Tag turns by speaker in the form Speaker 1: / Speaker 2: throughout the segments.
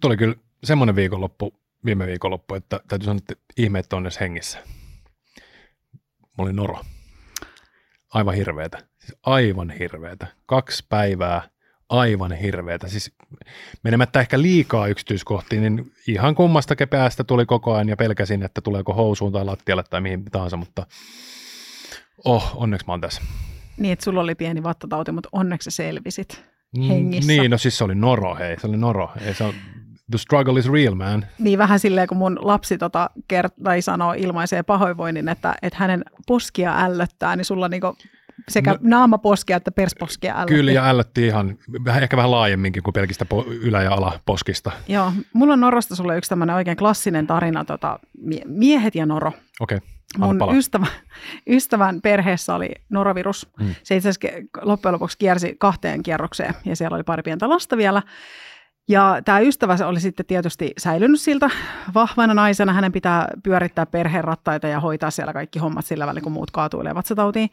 Speaker 1: nyt oli kyllä semmoinen viikonloppu, viime viikonloppu, että täytyy sanoa, että ihme, että on edes hengissä. Mä olin noro. Aivan hirveetä. Siis aivan hirveetä. Kaksi päivää aivan hirveetä. Siis menemättä ehkä liikaa yksityiskohtiin, niin ihan kummasta päästä tuli koko ajan ja pelkäsin, että tuleeko housuun tai lattialle tai mihin tahansa, mutta oh, onneksi mä oon tässä.
Speaker 2: Niin, että sulla oli pieni vattatauti, mutta onneksi sä selvisit hengissä.
Speaker 1: Niin, no siis se oli noro, hei, se oli noro. Ei, se on, the struggle is real, man.
Speaker 2: Niin vähän silleen, kun mun lapsi tota kert- tai sanoo ilmaisee pahoinvoinnin, että, että hänen poskia ällöttää, niin sulla niinku sekä no, naamaposkia että persposkia ällötti.
Speaker 1: Kyllä, ja ällötti ihan, ehkä vähän laajemminkin kuin pelkistä po- ylä- ja alaposkista.
Speaker 2: Joo, mulla on Norosta sulle yksi tämmöinen oikein klassinen tarina, tota, miehet ja Noro.
Speaker 1: Okei. Okay.
Speaker 2: Mun ystävä, ystävän perheessä oli norovirus. Mm. Se itse asiassa loppujen lopuksi kiersi kahteen kierrokseen ja siellä oli pari pientä lasta vielä. Ja tämä ystävä oli sitten tietysti säilynyt siltä vahvana naisena. Hänen pitää pyörittää perheen rattaita ja hoitaa siellä kaikki hommat sillä välin, kun muut kaatuilee vatsatautiin.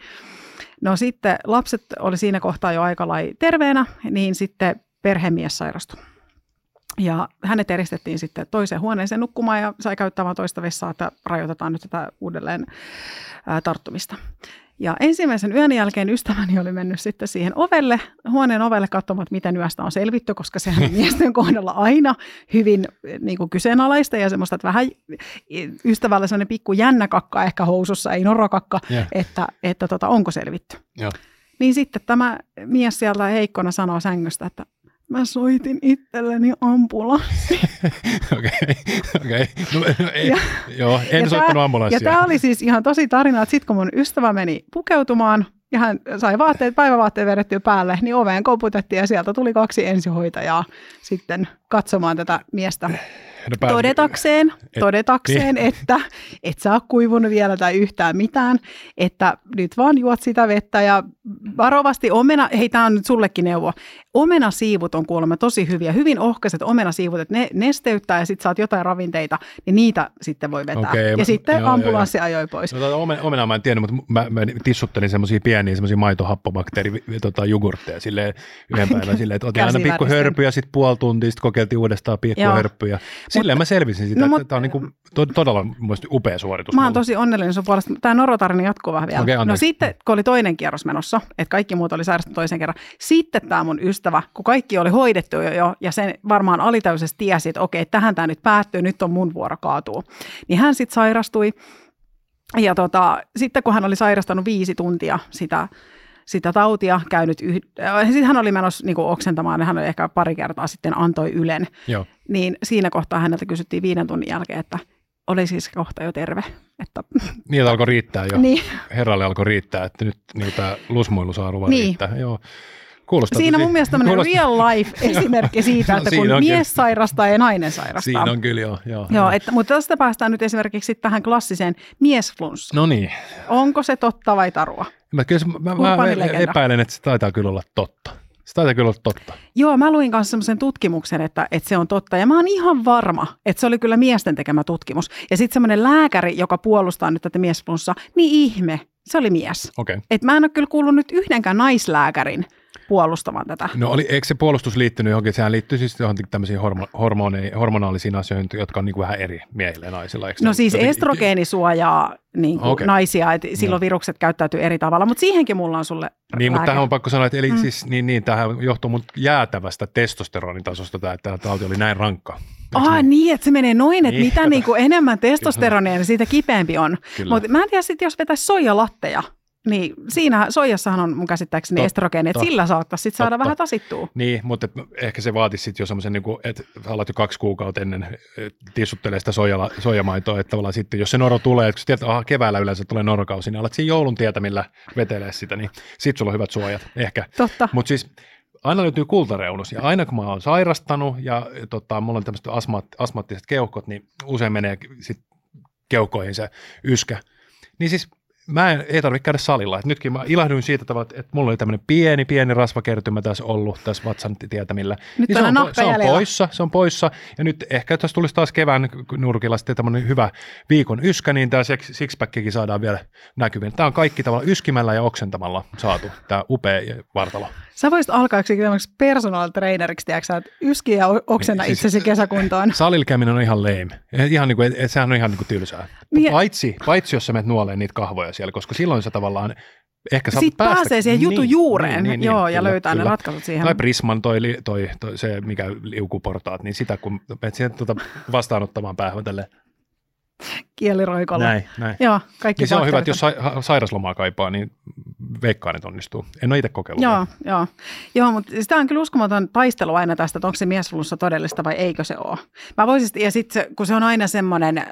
Speaker 2: No sitten lapset oli siinä kohtaa jo aika lai terveenä, niin sitten perhemies sairastui. Ja hänet eristettiin sitten toiseen huoneeseen nukkumaan ja sai käyttää vain toista vessaa, että rajoitetaan nyt tätä uudelleen tarttumista. Ja ensimmäisen yön jälkeen ystäväni oli mennyt sitten siihen ovelle, huoneen ovelle katsomaan, että miten yöstä on selvitty, koska sehän on miesten kohdalla aina hyvin niin kuin kyseenalaista ja semmoista, että vähän ystävällä sellainen pikku jännä kakka ehkä housussa, ei norokakka, yeah. että, että tota, onko selvitty.
Speaker 1: Yeah.
Speaker 2: Niin sitten tämä mies sieltä heikkona sanoo sängystä, että Mä soitin itselleni ambulanssi.
Speaker 1: Okei, okei. No, no, joo, en ja soittanut ambulanssia.
Speaker 2: Ja tämä oli siis ihan tosi tarina, että sitten kun mun ystävä meni pukeutumaan ja hän sai vaatteet, päivävaatteet vedettyä päälle, niin oveen koputettiin ja sieltä tuli kaksi ensihoitajaa sitten katsomaan tätä miestä no, todetakseen, et, todetakseen niin. että et sä ole kuivunut vielä tai yhtään mitään, että nyt vaan juot sitä vettä ja varovasti omena, hei tämä on nyt sullekin neuvo, omenasiivut on kuulemma tosi hyviä, hyvin ohkaiset omenasiivut, että ne nesteyttää ja sitten saat jotain ravinteita, niin niitä sitten voi vetää. Okay, ja mä, sitten joo, ambulanssi joo, ajoi pois.
Speaker 1: No, tuota, omenaa mä en tiennyt, mutta mä, mä tissuttelin semmoisia pieniä semmoisia maitohappobakteeri tota, jogurtteja silleen yhden päivän silleen, että otin aina pikku hörpyjä, sitten puoli tuntia, sitten kokeiltiin uudestaan pikku hörpyjä. Silleen mutta, mä selvisin sitä, no, että tämä on niin kuin, to, todella upea suoritus.
Speaker 2: Mä oon tosi onnellinen sun puolesta. Tämä norotarina jatkuu vähän vielä. Okay, no sitten, kun oli toinen kierros menossa, että kaikki muut oli sairastunut toisen kerran, sitten tämä mun ystävä, kun kaikki oli hoidettu jo, jo ja sen varmaan alitäysessä tiesi, että okei, tähän tämä nyt päättyy, nyt on mun vuoro kaatuu. Niin hän sitten sairastui. Ja tota, sitten kun hän oli sairastanut viisi tuntia sitä sitä tautia käynyt, yh... sitten hän oli menossa niin kuin oksentamaan, hän oli ehkä pari kertaa sitten antoi Ylen,
Speaker 1: Joo.
Speaker 2: niin siinä kohtaa häneltä kysyttiin viiden tunnin jälkeen, että oli siis kohta jo terve. Että...
Speaker 1: Niin, että alkoi riittää jo. Niin. Herralle alkoi riittää, että nyt niin tämä lusmuilu saa luvan niin. riittää. Joo.
Speaker 2: Kuulostaa Siinä tosi, mun mielestä tämmöinen kuulostaa... real life esimerkki siitä, että kun mies kyllä. sairastaa ja nainen sairastaa.
Speaker 1: Siinä on kyllä joo. joo,
Speaker 2: joo että, mutta tästä päästään nyt esimerkiksi tähän klassiseen miesflunssaan.
Speaker 1: No niin.
Speaker 2: Onko se totta vai tarua?
Speaker 1: Mä, kyllä, mä, mä, mä epäilen, että se taitaa kyllä olla totta. Se taitaa kyllä olla totta.
Speaker 2: Joo, mä luin kanssa semmoisen tutkimuksen, että, että se on totta. Ja mä oon ihan varma, että se oli kyllä miesten tekemä tutkimus. Ja sitten semmoinen lääkäri, joka puolustaa nyt tätä miesflunssaa, niin ihme, se oli mies.
Speaker 1: Okay.
Speaker 2: Et mä en ole kyllä kuullut nyt yhdenkään naislääkärin puolustamaan tätä.
Speaker 1: No oli, eikö se puolustus liittynyt johonkin, sehän liittyy siis johonkin tämmöisiin hormo, hormone, hormonaalisiin asioihin, jotka on niin kuin vähän eri miehille ja naisilla.
Speaker 2: Eikö no siis jotenkin... estrogeeni suojaa niin kuin okay. naisia, että silloin no. virukset käyttäytyy eri tavalla, mutta siihenkin mulla on sulle
Speaker 1: Niin, mutta tähän on pakko sanoa, että eli mm. siis, niin, niin, tähän johtuu mun jäätävästä testosteronitasosta, tämä, että tämä tauti oli näin rankka.
Speaker 2: Ah, niin? niin, että se menee noin, että niin. mitä niin kuin enemmän testosteronia, niin siitä kipeämpi on. Mutta mä en tiedä sitten, jos vetäisi soijalatteja, niin siinä soijassahan on mun käsittääkseni Tot, estrogeeni, että sillä saattaisi sit saada vähän tasittua.
Speaker 1: Niin, mutta et ehkä se vaatisi sitten jo semmoisen, niin että alat jo kaksi kuukautta ennen tissuttelee sitä soijala, soijamaitoa, että tavallaan sitten, jos se noro tulee, että kun tiedät, että keväällä yleensä tulee norokausi, niin alat siinä joulun tietämillä vetelee sitä, niin sitten sulla on hyvät suojat, ehkä.
Speaker 2: Totta.
Speaker 1: Mutta siis aina löytyy kultareunus, ja aina kun mä oon sairastanut, ja tota, mulla on tämmöiset asmat, astmaattiset keuhkot, niin usein menee sit keuhkoihin se yskä. Niin siis mä en, ei tarvitse käydä salilla. Et nytkin mä ilahduin siitä tavalla, että, mulla oli tämmöinen pieni, pieni rasvakertymä tässä ollut tässä vatsan tietämillä.
Speaker 2: Nyt
Speaker 1: niin se, on, se on poissa, se on poissa. Ja nyt ehkä tässä tulisi taas kevään nurkilla sitten tämmöinen hyvä viikon yskä, niin tämä sixpackikin saadaan vielä näkyviin. Tämä on kaikki tavalla yskimällä ja oksentamalla saatu, tämä upea vartalo.
Speaker 2: Sä voisit alkaa yksi tämmöiseksi personal traineriksi, tiedätkö että yski ja o- oksenna
Speaker 1: Siis-
Speaker 2: itsesi kesäkuntoon.
Speaker 1: Salilla käyminen on ihan lame. Ihan niin kuin, et, et, sehän on ihan niin kuin tylsää.
Speaker 2: Niin-
Speaker 1: Paitsi, paitsi jos sä menet nuoleen niitä kahvoja siellä, koska silloin sä tavallaan ehkä saatat
Speaker 2: Sitten
Speaker 1: päästä.
Speaker 2: pääsee siihen jutun
Speaker 1: Niin,
Speaker 2: juureen,
Speaker 1: niin, niin,
Speaker 2: joo,
Speaker 1: niin,
Speaker 2: ja
Speaker 1: kyllä,
Speaker 2: löytää ne
Speaker 1: kyllä.
Speaker 2: ratkaisut siihen.
Speaker 1: Tai Prisman toi, toi, toi, se, mikä liukuportaat, niin sitä kun menet siihen tuota vastaanottamaan päähän tälle.
Speaker 2: Kieliroikolla.
Speaker 1: Näin, näin.
Speaker 2: Joo, kaikki
Speaker 1: Niin se on hyvä, että jos sa- sairaslomaa kaipaa, niin veikkaan, että onnistuu. En ole itse kokeillut.
Speaker 2: Joo, joo. joo, mutta sitä on kyllä uskomaton taistelu aina tästä, että onko se miesflunssa todellista vai eikö se ole. Mä voisin, ja sitten se, kun se on aina semmoinen äh,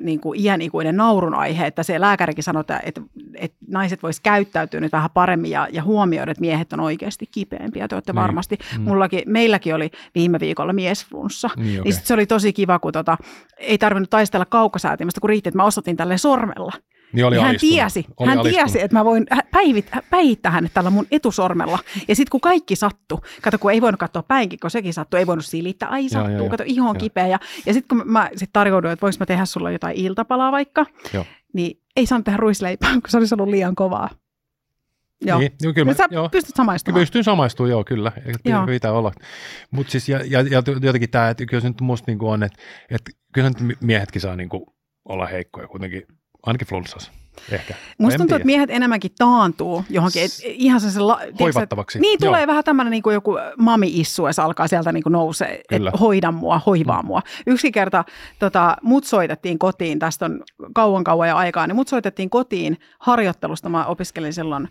Speaker 2: niin kuin iänikuinen naurun aihe, että se lääkärikin sanoo, että, että, että naiset vois käyttäytyä nyt vähän paremmin ja, ja huomioida, että miehet on oikeasti kipeämpiä. Te olette
Speaker 1: Niin.
Speaker 2: varmasti.
Speaker 1: Mm.
Speaker 2: Mullakin, meilläkin oli viime viikolla miesflunssa.
Speaker 1: Niin,
Speaker 2: Niin
Speaker 1: okei.
Speaker 2: sit se oli tosi kiva, kun tota, ei tarvinnut taistella kaukosäätimestä, kun riitti, että mä osoitin tälle sormella.
Speaker 1: Niin oli
Speaker 2: Ja hän
Speaker 1: alistunut.
Speaker 2: tiesi,
Speaker 1: Oli
Speaker 2: hän
Speaker 1: alistunut.
Speaker 2: tiesi, että mä voin päivit, päihittää hänet tällä mun etusormella. Ja sitten kun kaikki sattuu, kato kun ei voinut katsoa päinkin, kun sekin sattuu, ei voinut silittää, ai sattuu,
Speaker 1: joo.
Speaker 2: kato iho on
Speaker 1: Joo.
Speaker 2: kipeä. Ja, ja sitten kun mä sit tarjouduin, että voinko mä tehdä sulle jotain iltapalaa vaikka,
Speaker 1: Joo.
Speaker 2: niin ei saanut tehdä ruisleipää, kun se olisi ollut liian kovaa. Joo.
Speaker 1: Niin, joo, kyllä mä,
Speaker 2: sä
Speaker 1: joo.
Speaker 2: pystyt samaistumaan.
Speaker 1: Pystyn samaistumaan, joo, kyllä.
Speaker 2: Joo.
Speaker 1: Pitää olla. Mutta siis, ja, ja, ja jotenkin tämä, että kyllä se nyt musta niinku on, että, että kyllä nyt miehetkin saa niinku olla heikkoja kuitenkin, ainakin flunssassa, ehkä.
Speaker 2: Musta tuntuu, että miehet enemmänkin taantuu johonkin, et ihan se, se la,
Speaker 1: Hoivattavaksi.
Speaker 2: Niin, tulee
Speaker 1: Joo.
Speaker 2: vähän tämmöinen niin joku mami-issu, ja se alkaa sieltä niin nousee, että hoida mua, hoivaa mua. Yksi kerta tota, mut soitettiin kotiin, tästä on kauan kauan jo aikaa, niin mut soitettiin kotiin harjoittelusta. Mä opiskelin silloin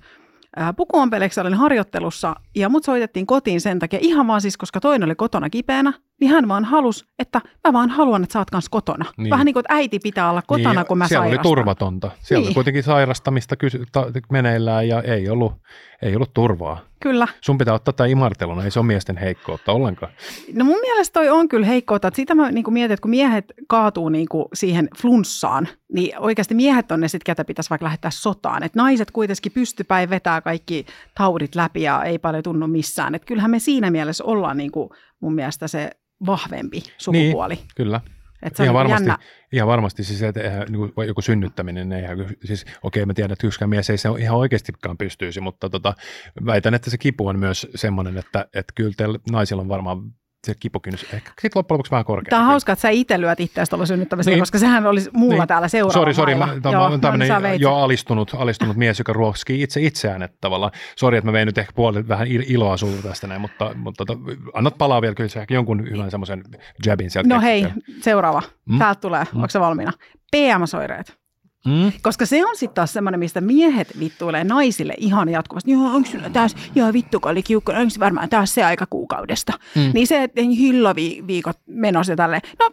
Speaker 2: ää, pukuompeleksi, olin harjoittelussa, ja mut soitettiin kotiin sen takia, ihan vaan siis, koska toinen oli kotona kipeänä, niin hän vaan halusi, että mä vaan haluan, että sä oot kanssa kotona.
Speaker 1: Niin.
Speaker 2: Vähän niin kuin, että äiti pitää olla kotona,
Speaker 1: niin,
Speaker 2: kun mä
Speaker 1: siellä
Speaker 2: sairastan.
Speaker 1: oli turvatonta. Siellä
Speaker 2: Niin.
Speaker 1: oli kuitenkin sairastamista kysy- ta- meneillään ja ei ollut, ei ollut turvaa.
Speaker 2: Kyllä.
Speaker 1: Sun pitää ottaa tämä imarteluna, ei se ole miesten heikkoutta ollenkaan.
Speaker 2: No mun mielestä toi on kyllä heikkoutta. Että sitä mä niin mietin, että kun miehet kaatuu niin siihen flunssaan, niin oikeasti miehet on ne sitten, ketä pitäisi vaikka lähettää sotaan. Että naiset kuitenkin pystypäin vetää kaikki taudit läpi ja ei paljon tunnu missään. Että kyllähän me siinä mielessä ollaan niin kuin mun mielestä se vahvempi sukupuoli. Niin.
Speaker 1: Kyllä.
Speaker 2: Että se
Speaker 1: Ihan
Speaker 2: niin
Speaker 1: varmasti,
Speaker 2: jännä.
Speaker 1: ihan varmasti siis, että eihän, niin kuin joku synnyttäminen, eihän, siis okei mä tiedän, että yksikään mies ei se ihan oikeastikaan pystyisi, mutta tota, väitän, että se kipu on myös semmoinen, että, että kyllä teillä naisilla on varmaan se kipukynnys ehkä sitten loppujen lopuksi vähän korkeampi.
Speaker 2: Tämä on hauska, että sä itse lyöt itseäsi tuolla synnyttämisellä, niin. Koska sehän olisi mulla
Speaker 1: Niin.
Speaker 2: täällä seuraavalla
Speaker 1: Sori, sori, mä,
Speaker 2: mailla.
Speaker 1: tämä
Speaker 2: Joo,
Speaker 1: on
Speaker 2: no
Speaker 1: tämmöinen
Speaker 2: niin,
Speaker 1: jo alistunut, alistunut mies, joka ruoskii itse itseään, että tavallaan, sori, että mä vein nyt ehkä puolet vähän il- iloa sulta tästä näin, mutta, mutta tota, annat palaa vielä kyllä ehkä jonkun hyvän semmoisen jabin sieltä.
Speaker 2: No hei, seuraava.
Speaker 1: Mm.
Speaker 2: Täältä tulee.
Speaker 1: Mm.
Speaker 2: Onko se valmiina? PMS-oireet.
Speaker 1: Mm.
Speaker 2: Koska se on sitten taas semmoinen, mistä miehet vittuilee naisille ihan jatkuvasti. Joo, onko sulla taas, joo vittu, kun oli kiukkuna, onko varmaan taas se aika kuukaudesta.
Speaker 1: Mm.
Speaker 2: Niin se, että hilloviikot menossa ja tälleen. No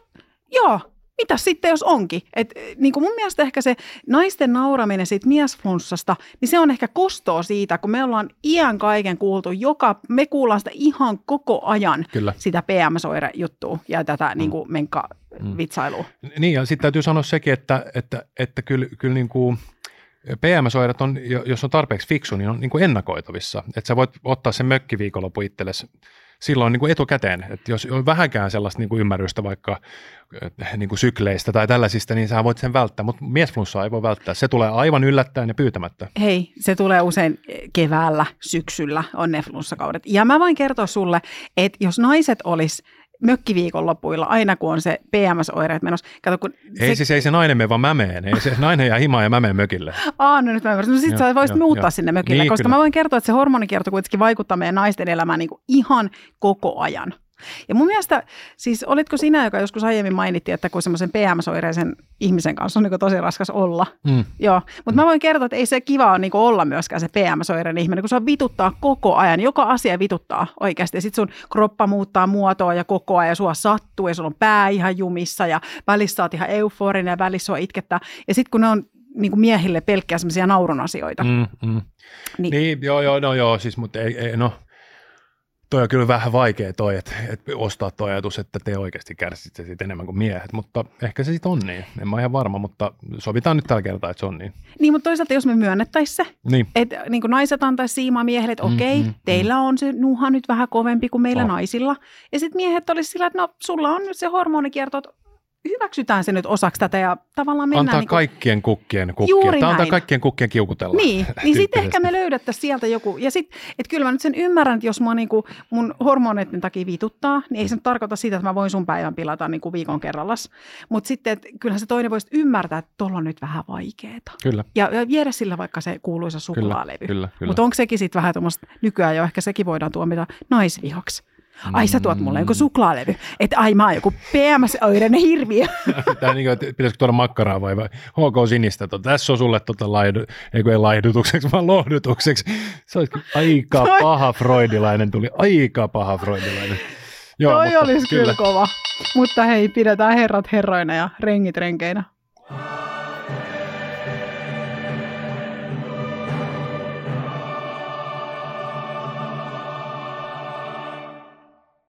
Speaker 2: joo, mitä sitten jos onkin? Et, niin kuin mun mielestä ehkä se naisten nauraminen siitä miesflunssasta, niin se on ehkä kostoa siitä, kun me ollaan iän kaiken kuultu, joka, me kuullaan sitä ihan koko ajan,
Speaker 1: Kyllä.
Speaker 2: sitä PMS-oire-juttua ja tätä mm. niin kuin menkka-vitsailua.
Speaker 1: Niin, ja sitten täytyy sanoa sekin, että, että, että kyllä, kyllä niin kuin PMS-oireet on, jo- jos on tarpeeksi fiksu, niin on niin kuin ennakoitavissa. Että sä voit ottaa sen mökkiviikonloppu itsellesi silloin niin kuin etukäteen. Että jos on vähänkään sellaista niin kuin ymmärrystä vaikka niin kuin sykleistä tai tällaisista, niin sä voit sen välttää. Mutta miesflunssaa ei voi välttää. Se tulee aivan yllättäen ja pyytämättä.
Speaker 2: Hei, se tulee usein keväällä, syksyllä on ne flunssakaudet. Ja mä voin kertoa sulle, että jos naiset olisi mökkiviikonlopuilla, aina kun on se PMS-oireet menossa. Kato, kun
Speaker 1: Ei
Speaker 2: se,
Speaker 1: siis ei se nainen mene vaan mä meen. Ei se nainen jää himaan ja mä menen mökille.
Speaker 2: Aa, no nyt mä ymmärrän. No sit
Speaker 1: Joo,
Speaker 2: sä voisit
Speaker 1: joo,
Speaker 2: muuttaa
Speaker 1: joo.
Speaker 2: sinne mökille,
Speaker 1: Niin,
Speaker 2: koska
Speaker 1: kyllä.
Speaker 2: mä voin kertoa, että se hormonikierto kuitenkin vaikuttaa meidän naisten elämään niin kuin ihan koko ajan. Ja mun mielestä, siis olitko sinä, joka joskus aiemmin mainitti, että kun semmoisen PMS-oireisen ihmisen kanssa on niin tosi raskas olla.
Speaker 1: Mm.
Speaker 2: Joo, mutta mä voin kertoa, että ei se kiva ole niin olla myöskään se PMS-oireinen ihminen, kun se on vituttaa koko ajan. Joka asia vituttaa oikeasti. Ja sit sun kroppa muuttaa muotoa ja koko ajan ja sua sattuu ja sulla on pää ihan jumissa ja välissä sä oot ihan euforinen ja välissä sua itkettää. Ja sitten kun ne on niin kuin miehille pelkkiä semmoisia naurun asioita. Mm.
Speaker 1: Mm, mm.
Speaker 2: Niin.
Speaker 1: Niin, joo, joo, no joo, siis, mutta ei, ei no, toi on kyllä vähän vaikea toi, että, että ostaa toi ajatus, että te oikeasti kärsitte siitä enemmän kuin miehet, mutta ehkä se sitten on niin. En mä ihan varma, mutta sovitaan nyt tällä kertaa, että se on niin.
Speaker 2: Niin, mutta toisaalta jos me myönnettäisiin se,
Speaker 1: Niin,
Speaker 2: että niin kuin naiset antaisi siimaa miehelle, että
Speaker 1: Mm,
Speaker 2: okei,
Speaker 1: mm, mm.
Speaker 2: teillä on se nuha nyt vähän kovempi kuin meillä
Speaker 1: On.
Speaker 2: naisilla. Ja sitten miehet olisi sillä, että no sulla on nyt se hormonikierto, että hyväksytään se nyt osaksi tätä ja tavallaan mennään
Speaker 1: antaa
Speaker 2: niin kuin,
Speaker 1: kaikkien kukkien kukkia.
Speaker 2: Juuri
Speaker 1: Tämä antaa
Speaker 2: näin.
Speaker 1: kaikkien kukkien kiukutella.
Speaker 2: Niin, niin sitten ehkä me löydettäisiin sieltä joku. Ja sitten, että kyllä mä nyt sen ymmärrän, että jos mua niinku mun hormoneiden takia vituttaa, niin ei se nyt tarkoita sitä, että mä voin sun päivän pilata niinku viikon kerrallas. Mutta sitten, että kyllähän se toinen voisi ymmärtää, että tuolla on nyt vähän vaikeeta.
Speaker 1: Kyllä,
Speaker 2: Ja, ja viedä sillä vaikka se kuuluisa suklaalevy.
Speaker 1: kyllä, kyllä.
Speaker 2: Mutta onko sekin sitten vähän tuommoista, nykyään jo ehkä sekin voidaan tuomita naisvihaksi. Ai sä tuot mulle joku suklaalevy, että ai mä oon joku PMS-oireinen hirviö.
Speaker 1: Tämä niin kuin, että pitäisikö tuoda makkaraa vai, vai HK Sinistä. Tota, tässä on sulle tota laidu, ei ei laihdutukseksi, vaan lohdutukseksi. Se olisi aika
Speaker 2: Toi-
Speaker 1: paha freudilainen tuli. Aika paha freudilainen.
Speaker 2: Toi
Speaker 1: mutta
Speaker 2: olisi kyllä kova. Mutta hei, pidetään herrat herroina ja rengit renkeinä.